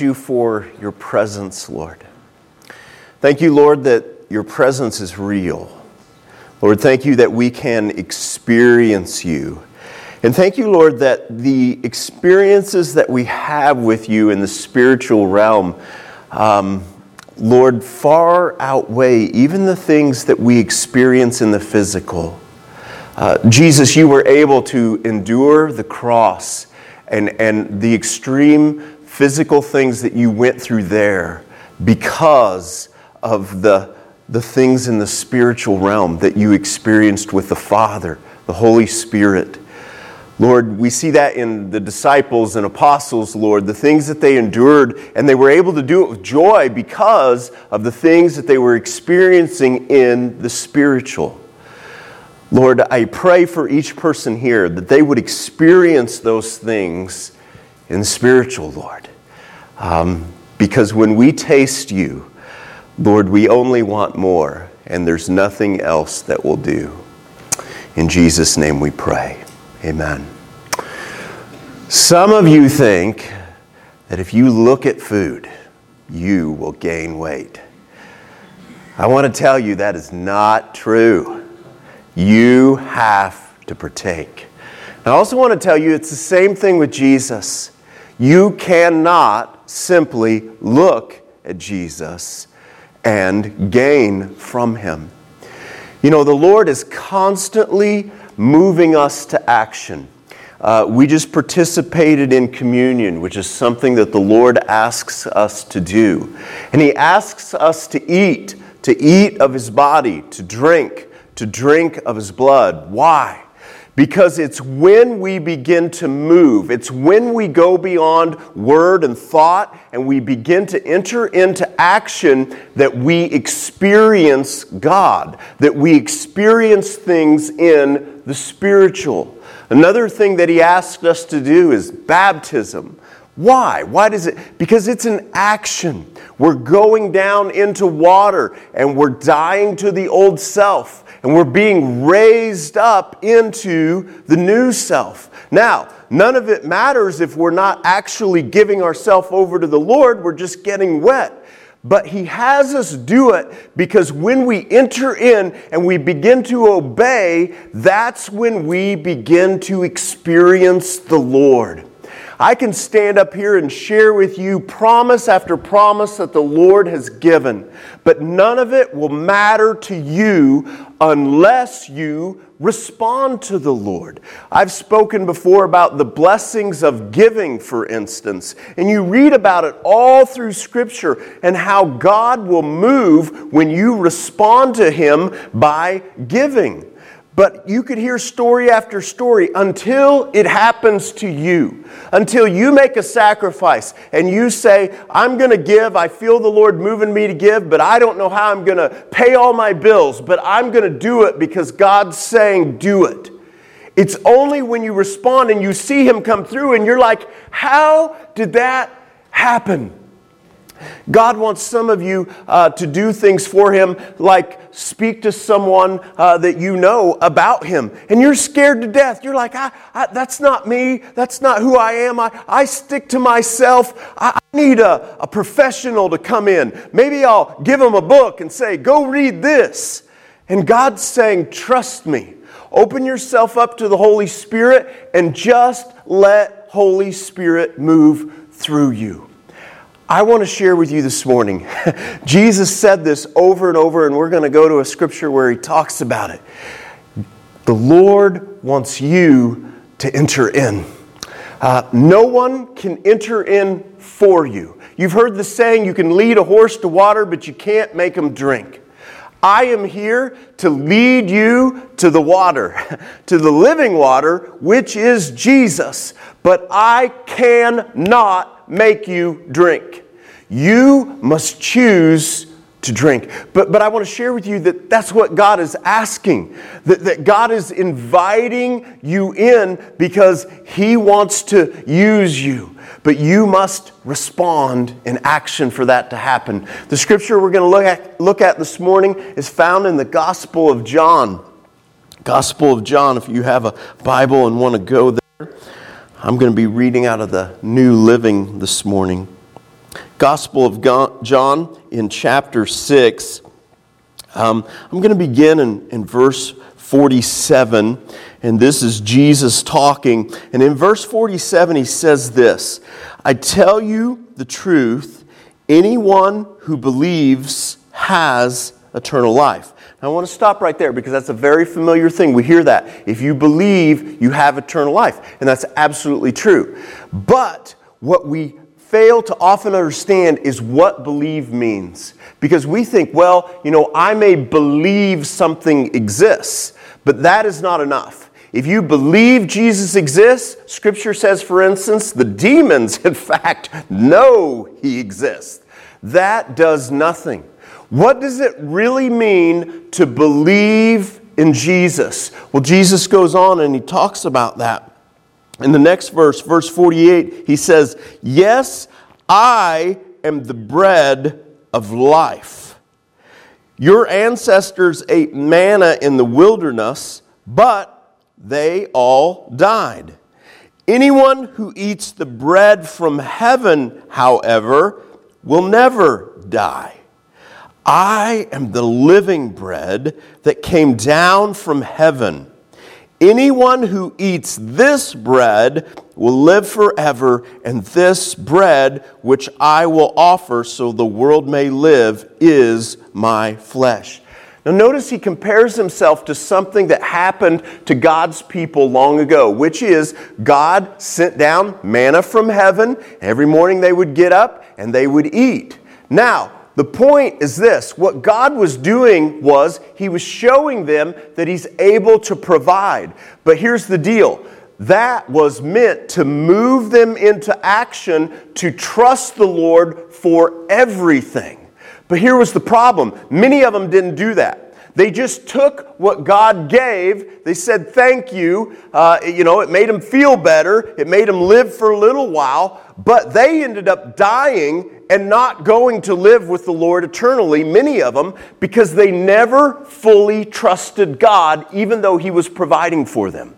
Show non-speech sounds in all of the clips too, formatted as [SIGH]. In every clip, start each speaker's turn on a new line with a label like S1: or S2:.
S1: you for your presence, Lord. Thank you, Lord, that your presence is real. Lord, thank you that we can experience you. And thank you, Lord, that the experiences that we have with you in the spiritual realm, um, Lord, far outweigh even the things that we experience in the physical. Uh, Jesus, you were able to endure the cross and, and the extreme physical things that you went through there because of the, the things in the spiritual realm that you experienced with the Father, the Holy Spirit. Lord, we see that in the disciples and apostles, Lord, the things that they endured, and they were able to do it with joy because of the things that they were experiencing in the spiritual. Lord, I pray for each person here that they would experience those things and spiritual, Lord. Um, because when we taste you, Lord, we only want more, and there's nothing else that will do. In Jesus' name we pray. Amen. Some of you think that if you look at food, you will gain weight. I want to tell you that is not true. You have to partake. I also want to tell you it's the same thing with Jesus. You cannot simply look at Jesus and gain from him. You know, the Lord is constantly moving us to action. Uh, we just participated in communion, which is something that the Lord asks us to do. And He asks us to eat, to eat of His body, to drink, to drink of His blood. Why? Because it's when we begin to move, it's when we go beyond word and thought and we begin to enter into action that we experience God, that we experience things in the spiritual. Another thing that he asked us to do is baptism. Why? Why does it? Because it's an action. We're going down into water and we're dying to the old self and we're being raised up into the new self. Now, none of it matters if we're not actually giving ourselves over to the Lord, we're just getting wet. But he has us do it because when we enter in and we begin to obey, that's when we begin to experience the Lord. I can stand up here and share with you promise after promise that the Lord has given, but none of it will matter to you unless you respond to the Lord. I've spoken before about the blessings of giving, for instance, and you read about it all through Scripture and how God will move when you respond to Him by giving. But you could hear story after story until it happens to you, until you make a sacrifice and you say, I'm going to give. I feel the Lord moving me to give, but I don't know how I'm going to pay all my bills, but I'm going to do it because God's saying, do it. It's only when you respond and you see Him come through and you're like, how did that happen? God wants some of you uh, to do things for Him, like speak to someone uh, that you know about Him. And you're scared to death. You're like, I, I, that's not me. That's not who I am. I, I stick to myself. I, I need a, a professional to come in. Maybe I'll give him a book and say, Go read this. And God's saying, Trust me. Open yourself up to the Holy Spirit and just let Holy Spirit move through you. I want to share with you this morning. [LAUGHS] Jesus said this over and over, and we're going to go to a scripture where he talks about it. The Lord wants you to enter in. Uh, no one can enter in for you. You've heard the saying you can lead a horse to water, but you can't make him drink. I am here to lead you to the water, [LAUGHS] to the living water, which is Jesus. But I cannot make you drink. You must choose to drink. But, but I want to share with you that that's what God is asking, that, that God is inviting you in because He wants to use you. But you must respond in action for that to happen. The scripture we're going to look at, look at this morning is found in the Gospel of John. Gospel of John, if you have a Bible and want to go there, I'm going to be reading out of the New Living this morning. Gospel of John in chapter 6. Um, I'm going to begin in, in verse 47, and this is Jesus talking. And in verse 47, he says this I tell you the truth, anyone who believes has eternal life. I want to stop right there because that's a very familiar thing. We hear that. If you believe, you have eternal life. And that's absolutely true. But what we fail to often understand is what believe means. Because we think, well, you know, I may believe something exists, but that is not enough. If you believe Jesus exists, Scripture says, for instance, the demons, [LAUGHS] in fact, know he exists. That does nothing. What does it really mean to believe in Jesus? Well, Jesus goes on and he talks about that in the next verse, verse 48, he says, Yes, I am the bread of life. Your ancestors ate manna in the wilderness, but they all died. Anyone who eats the bread from heaven, however, will never die. I am the living bread that came down from heaven. Anyone who eats this bread will live forever, and this bread which I will offer so the world may live is my flesh. Now, notice he compares himself to something that happened to God's people long ago, which is God sent down manna from heaven. Every morning they would get up and they would eat. Now, the point is this what God was doing was he was showing them that he's able to provide. But here's the deal that was meant to move them into action to trust the Lord for everything. But here was the problem many of them didn't do that. They just took what God gave. They said, Thank you. Uh, you know, it made them feel better. It made them live for a little while. But they ended up dying and not going to live with the Lord eternally, many of them, because they never fully trusted God, even though He was providing for them.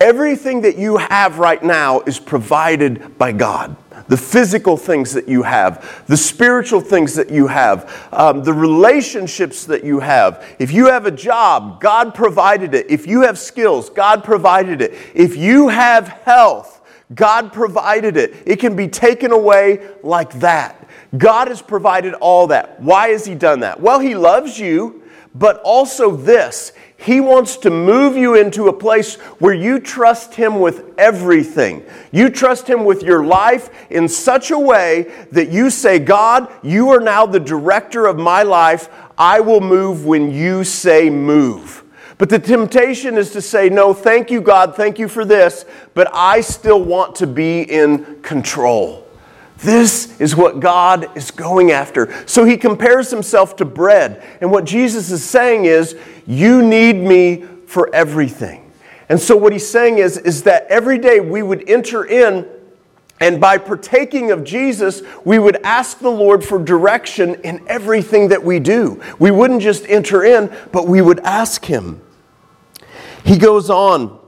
S1: Everything that you have right now is provided by God. The physical things that you have, the spiritual things that you have, um, the relationships that you have. If you have a job, God provided it. If you have skills, God provided it. If you have health, God provided it. It can be taken away like that. God has provided all that. Why has He done that? Well, He loves you, but also this He wants to move you into a place where you trust Him with everything. You trust Him with your life in such a way that you say, God, you are now the director of my life. I will move when you say move. But the temptation is to say, No, thank you, God, thank you for this, but I still want to be in control. This is what God is going after. So he compares himself to bread. And what Jesus is saying is, You need me for everything. And so what he's saying is, is that every day we would enter in and by partaking of Jesus, we would ask the Lord for direction in everything that we do. We wouldn't just enter in, but we would ask Him. He goes on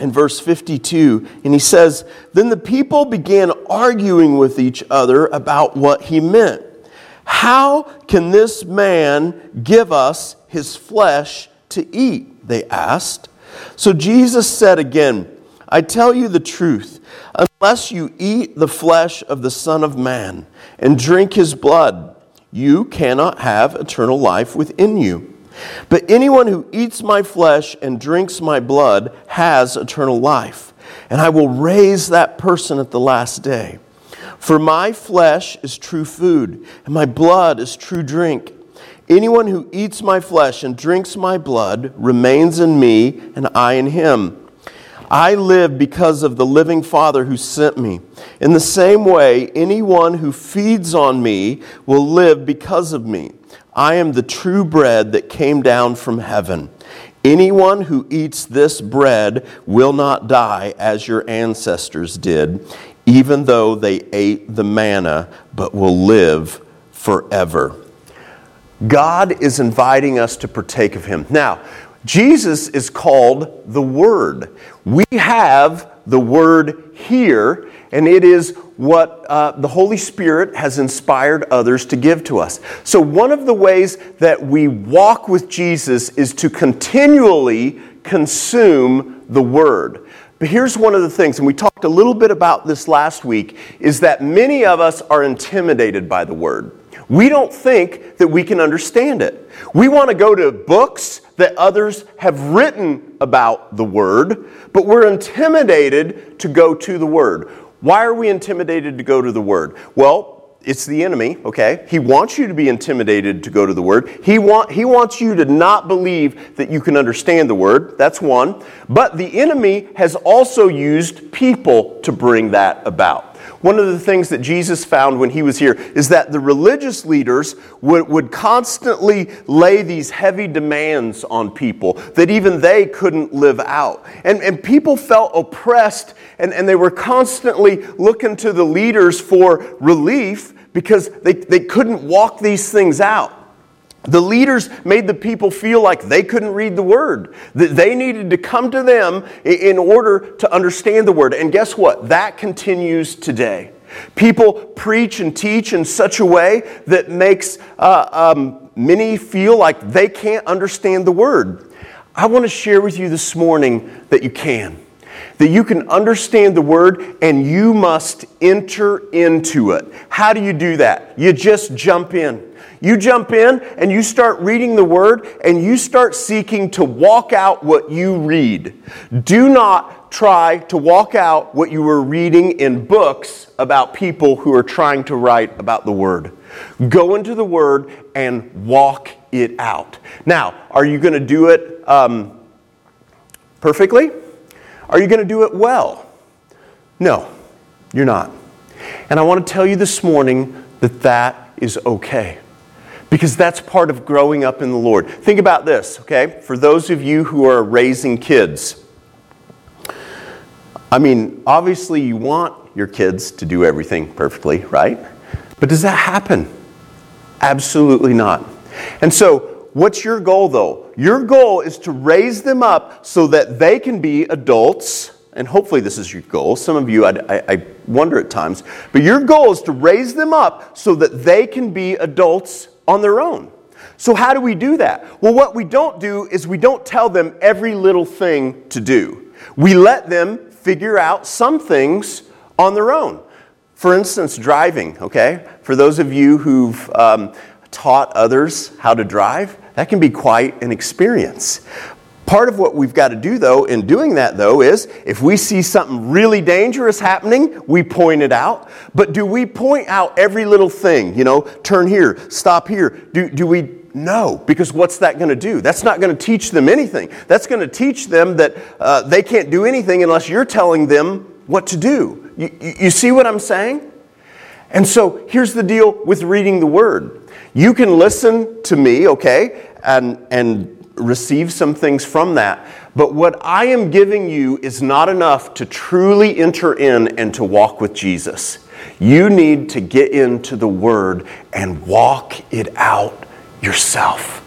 S1: in verse 52 and he says, Then the people began arguing with each other about what he meant. How can this man give us his flesh to eat? They asked. So Jesus said again, I tell you the truth. Unless you eat the flesh of the Son of Man and drink his blood, you cannot have eternal life within you. But anyone who eats my flesh and drinks my blood has eternal life, and I will raise that person at the last day. For my flesh is true food, and my blood is true drink. Anyone who eats my flesh and drinks my blood remains in me, and I in him. I live because of the living Father who sent me. In the same way, anyone who feeds on me will live because of me. I am the true bread that came down from heaven. Anyone who eats this bread will not die as your ancestors did, even though they ate the manna, but will live forever. God is inviting us to partake of Him. Now, Jesus is called the Word. We have the word here, and it is what uh, the Holy Spirit has inspired others to give to us. So, one of the ways that we walk with Jesus is to continually consume the word. But here's one of the things, and we talked a little bit about this last week, is that many of us are intimidated by the word. We don't think that we can understand it. We want to go to books that others have written about the Word, but we're intimidated to go to the Word. Why are we intimidated to go to the Word? Well, it's the enemy, okay? He wants you to be intimidated to go to the Word. He, want, he wants you to not believe that you can understand the Word. That's one. But the enemy has also used people to bring that about one of the things that Jesus found when he was here is that the religious leaders would, would constantly lay these heavy demands on people that even they couldn't live out. And, and people felt oppressed and, and they were constantly looking to the leaders for relief because they, they couldn't walk these things out. The leaders made the people feel like they couldn't read the word, that they needed to come to them in order to understand the word. And guess what? That continues today. People preach and teach in such a way that makes uh, um, many feel like they can't understand the word. I want to share with you this morning that you can. That you can understand the word and you must enter into it. How do you do that? You just jump in. You jump in and you start reading the word and you start seeking to walk out what you read. Do not try to walk out what you were reading in books about people who are trying to write about the word. Go into the word and walk it out. Now, are you going to do it um, perfectly? Are you going to do it well? No, you're not. And I want to tell you this morning that that is okay because that's part of growing up in the Lord. Think about this, okay? For those of you who are raising kids, I mean, obviously you want your kids to do everything perfectly, right? But does that happen? Absolutely not. And so, what's your goal though? Your goal is to raise them up so that they can be adults and hopefully this is your goal. Some of you, I, I, I, wonder at times, but your goal is to raise them up so that they can be adults on their own. So, how do we do that? Well, what we don't do is we don't tell them every little thing to do. We let them figure out some things on their own. For instance, driving, okay? For those of you who've um, taught others how to drive, that can be quite an experience. Part of what we've got to do, though, in doing that, though, is if we see something really dangerous happening, we point it out. But do we point out every little thing? You know, turn here, stop here. Do, do we? No, because what's that going to do? That's not going to teach them anything. That's going to teach them that uh, they can't do anything unless you're telling them what to do. You, you see what I'm saying? And so here's the deal with reading the Word. You can listen to me, okay, and, and receive some things from that. But what I am giving you is not enough to truly enter in and to walk with Jesus. You need to get into the Word and walk it out yourself.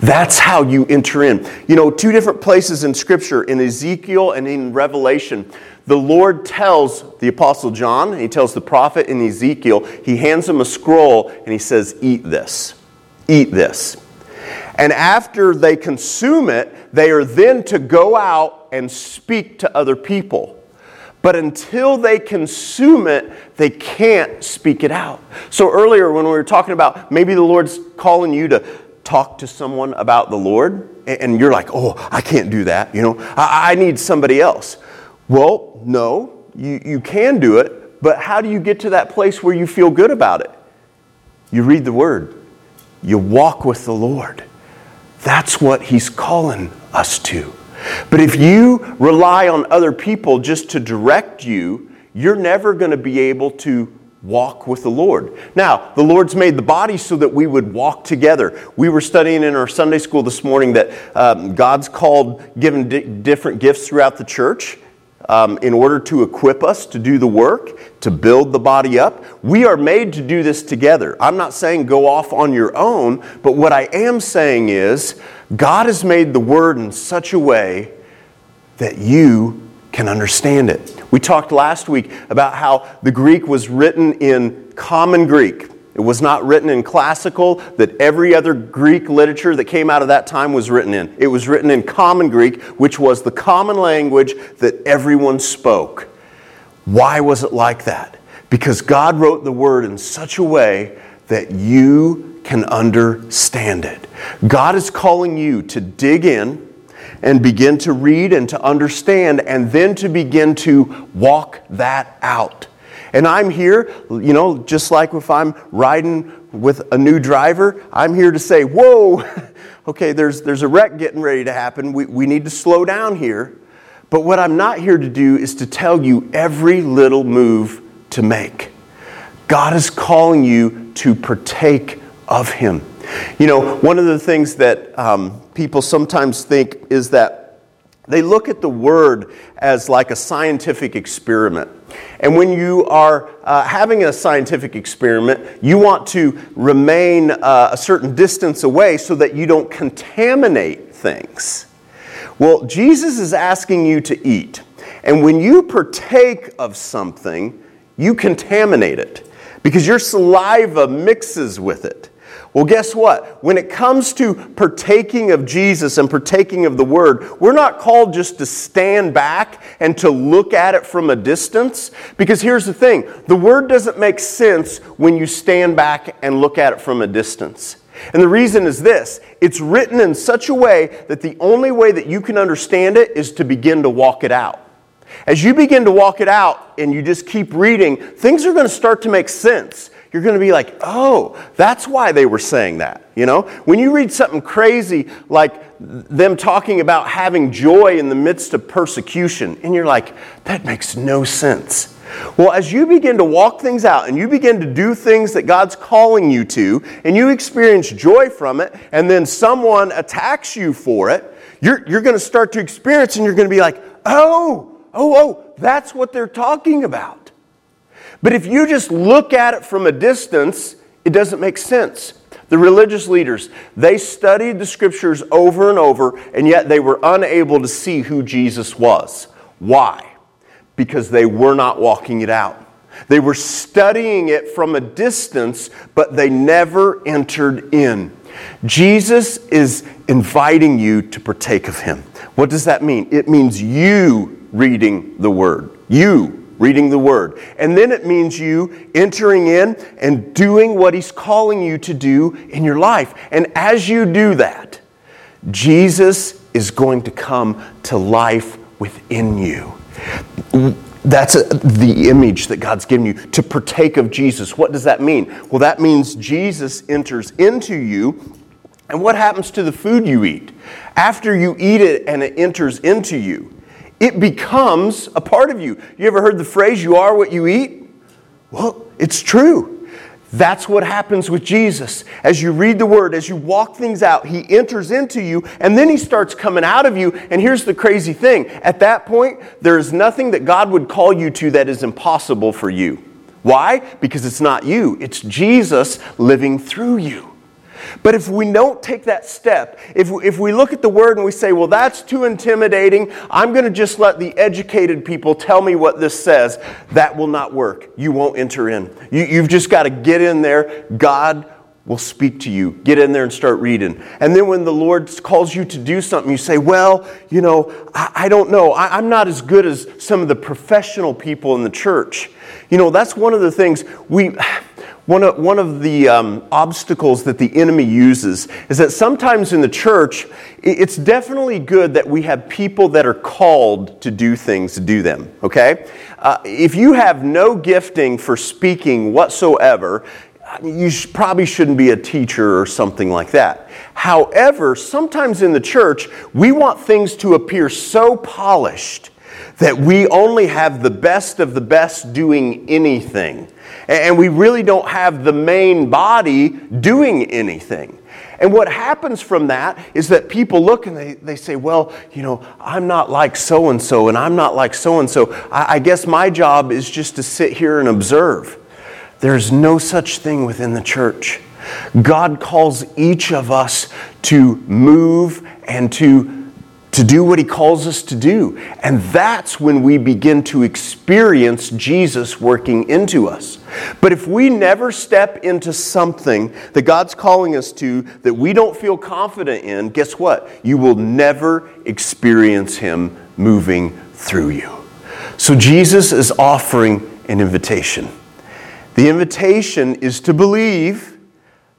S1: That's how you enter in. You know, two different places in Scripture, in Ezekiel and in Revelation, the Lord tells the Apostle John, he tells the prophet in Ezekiel, he hands him a scroll and he says, Eat this, eat this. And after they consume it, they are then to go out and speak to other people. But until they consume it, they can't speak it out. So earlier, when we were talking about maybe the Lord's calling you to talk to someone about the Lord, and you're like, oh, I can't do that. You know, I, I need somebody else. Well, no, you, you can do it, but how do you get to that place where you feel good about it? You read the Word, you walk with the Lord. That's what He's calling us to. But if you rely on other people just to direct you, you're never going to be able to walk with the Lord. Now, the Lord's made the body so that we would walk together. We were studying in our Sunday school this morning that um, God's called, given di- different gifts throughout the church um, in order to equip us to do the work, to build the body up. We are made to do this together. I'm not saying go off on your own, but what I am saying is God has made the Word in such a way that you can understand it. We talked last week about how the Greek was written in common Greek. It was not written in classical that every other Greek literature that came out of that time was written in. It was written in common Greek, which was the common language that everyone spoke. Why was it like that? Because God wrote the word in such a way that you can understand it. God is calling you to dig in and begin to read and to understand and then to begin to walk that out. And I'm here, you know, just like if I'm riding with a new driver, I'm here to say, whoa, [LAUGHS] okay, there's, there's a wreck getting ready to happen. We, we need to slow down here. But what I'm not here to do is to tell you every little move to make. God is calling you to partake of Him. You know, one of the things that um, people sometimes think is that they look at the Word as like a scientific experiment. And when you are uh, having a scientific experiment, you want to remain uh, a certain distance away so that you don't contaminate things. Well, Jesus is asking you to eat. And when you partake of something, you contaminate it because your saliva mixes with it. Well, guess what? When it comes to partaking of Jesus and partaking of the Word, we're not called just to stand back and to look at it from a distance. Because here's the thing the Word doesn't make sense when you stand back and look at it from a distance. And the reason is this it's written in such a way that the only way that you can understand it is to begin to walk it out. As you begin to walk it out and you just keep reading, things are going to start to make sense you're going to be like, oh, that's why they were saying that. You know, when you read something crazy like them talking about having joy in the midst of persecution, and you're like, that makes no sense. Well, as you begin to walk things out and you begin to do things that God's calling you to, and you experience joy from it, and then someone attacks you for it, you're, you're going to start to experience and you're going to be like, oh, oh, oh, that's what they're talking about. But if you just look at it from a distance, it doesn't make sense. The religious leaders, they studied the scriptures over and over, and yet they were unable to see who Jesus was. Why? Because they were not walking it out. They were studying it from a distance, but they never entered in. Jesus is inviting you to partake of him. What does that mean? It means you reading the word, you reading the word. And then it means you entering in and doing what he's calling you to do in your life. And as you do that, Jesus is going to come to life within you. That's a, the image that God's given you to partake of Jesus. What does that mean? Well, that means Jesus enters into you. And what happens to the food you eat? After you eat it and it enters into you, it becomes a part of you. You ever heard the phrase, you are what you eat? Well, it's true. That's what happens with Jesus. As you read the word, as you walk things out, he enters into you and then he starts coming out of you. And here's the crazy thing at that point, there is nothing that God would call you to that is impossible for you. Why? Because it's not you, it's Jesus living through you. But if we don't take that step, if we, if we look at the word and we say, well, that's too intimidating, I'm going to just let the educated people tell me what this says, that will not work. You won't enter in. You, you've just got to get in there. God will speak to you. Get in there and start reading. And then when the Lord calls you to do something, you say, Well, you know, I, I don't know. I, am not as good as some of the professional people in the church. You know, that's one of the things we. [SIGHS] One of, one of the um, obstacles that the enemy uses is that sometimes in the church, it's definitely good that we have people that are called to do things, to do them, okay? Uh, if you have no gifting for speaking whatsoever, you probably shouldn't be a teacher or something like that. However, sometimes in the church, we want things to appear so polished that we only have the best of the best doing anything. And we really don't have the main body doing anything. And what happens from that is that people look and they, they say, Well, you know, I'm not like so and so, and I'm not like so and so. I guess my job is just to sit here and observe. There is no such thing within the church. God calls each of us to move and to, to do what He calls us to do. And that's when we begin to experience Jesus working into us. But if we never step into something that God's calling us to that we don't feel confident in, guess what? You will never experience Him moving through you. So Jesus is offering an invitation. The invitation is to believe,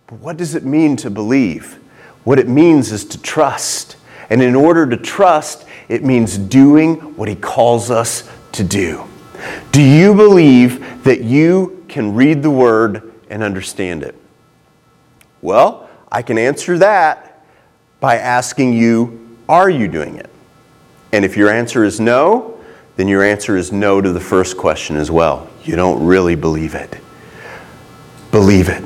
S1: but what does it mean to believe? What it means is to trust. And in order to trust, it means doing what he calls us to do. Do you believe that you can read the word and understand it? Well, I can answer that by asking you, are you doing it? And if your answer is no, then your answer is no to the first question as well. You don't really believe it. Believe it.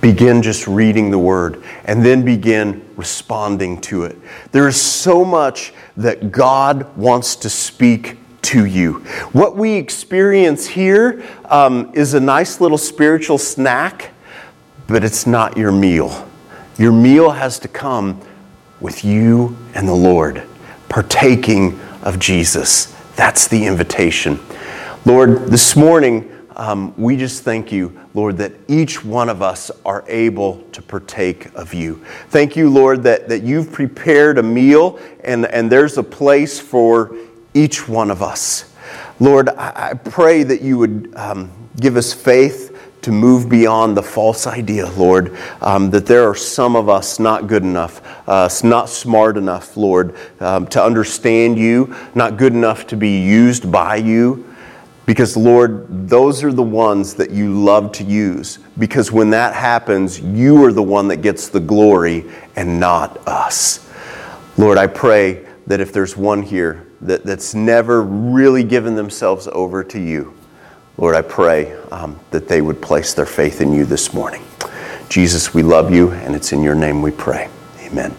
S1: Begin just reading the word and then begin responding to it. There is so much that God wants to speak to you. What we experience here um, is a nice little spiritual snack, but it's not your meal. Your meal has to come with you and the Lord, partaking of Jesus. That's the invitation. Lord, this morning, um, we just thank you, Lord, that each one of us are able to partake of you. Thank you, Lord, that, that you've prepared a meal and, and there's a place for each one of us. Lord, I, I pray that you would um, give us faith to move beyond the false idea, Lord, um, that there are some of us not good enough, uh, not smart enough, Lord, um, to understand you, not good enough to be used by you. Because, Lord, those are the ones that you love to use. Because when that happens, you are the one that gets the glory and not us. Lord, I pray that if there's one here that, that's never really given themselves over to you, Lord, I pray um, that they would place their faith in you this morning. Jesus, we love you, and it's in your name we pray. Amen.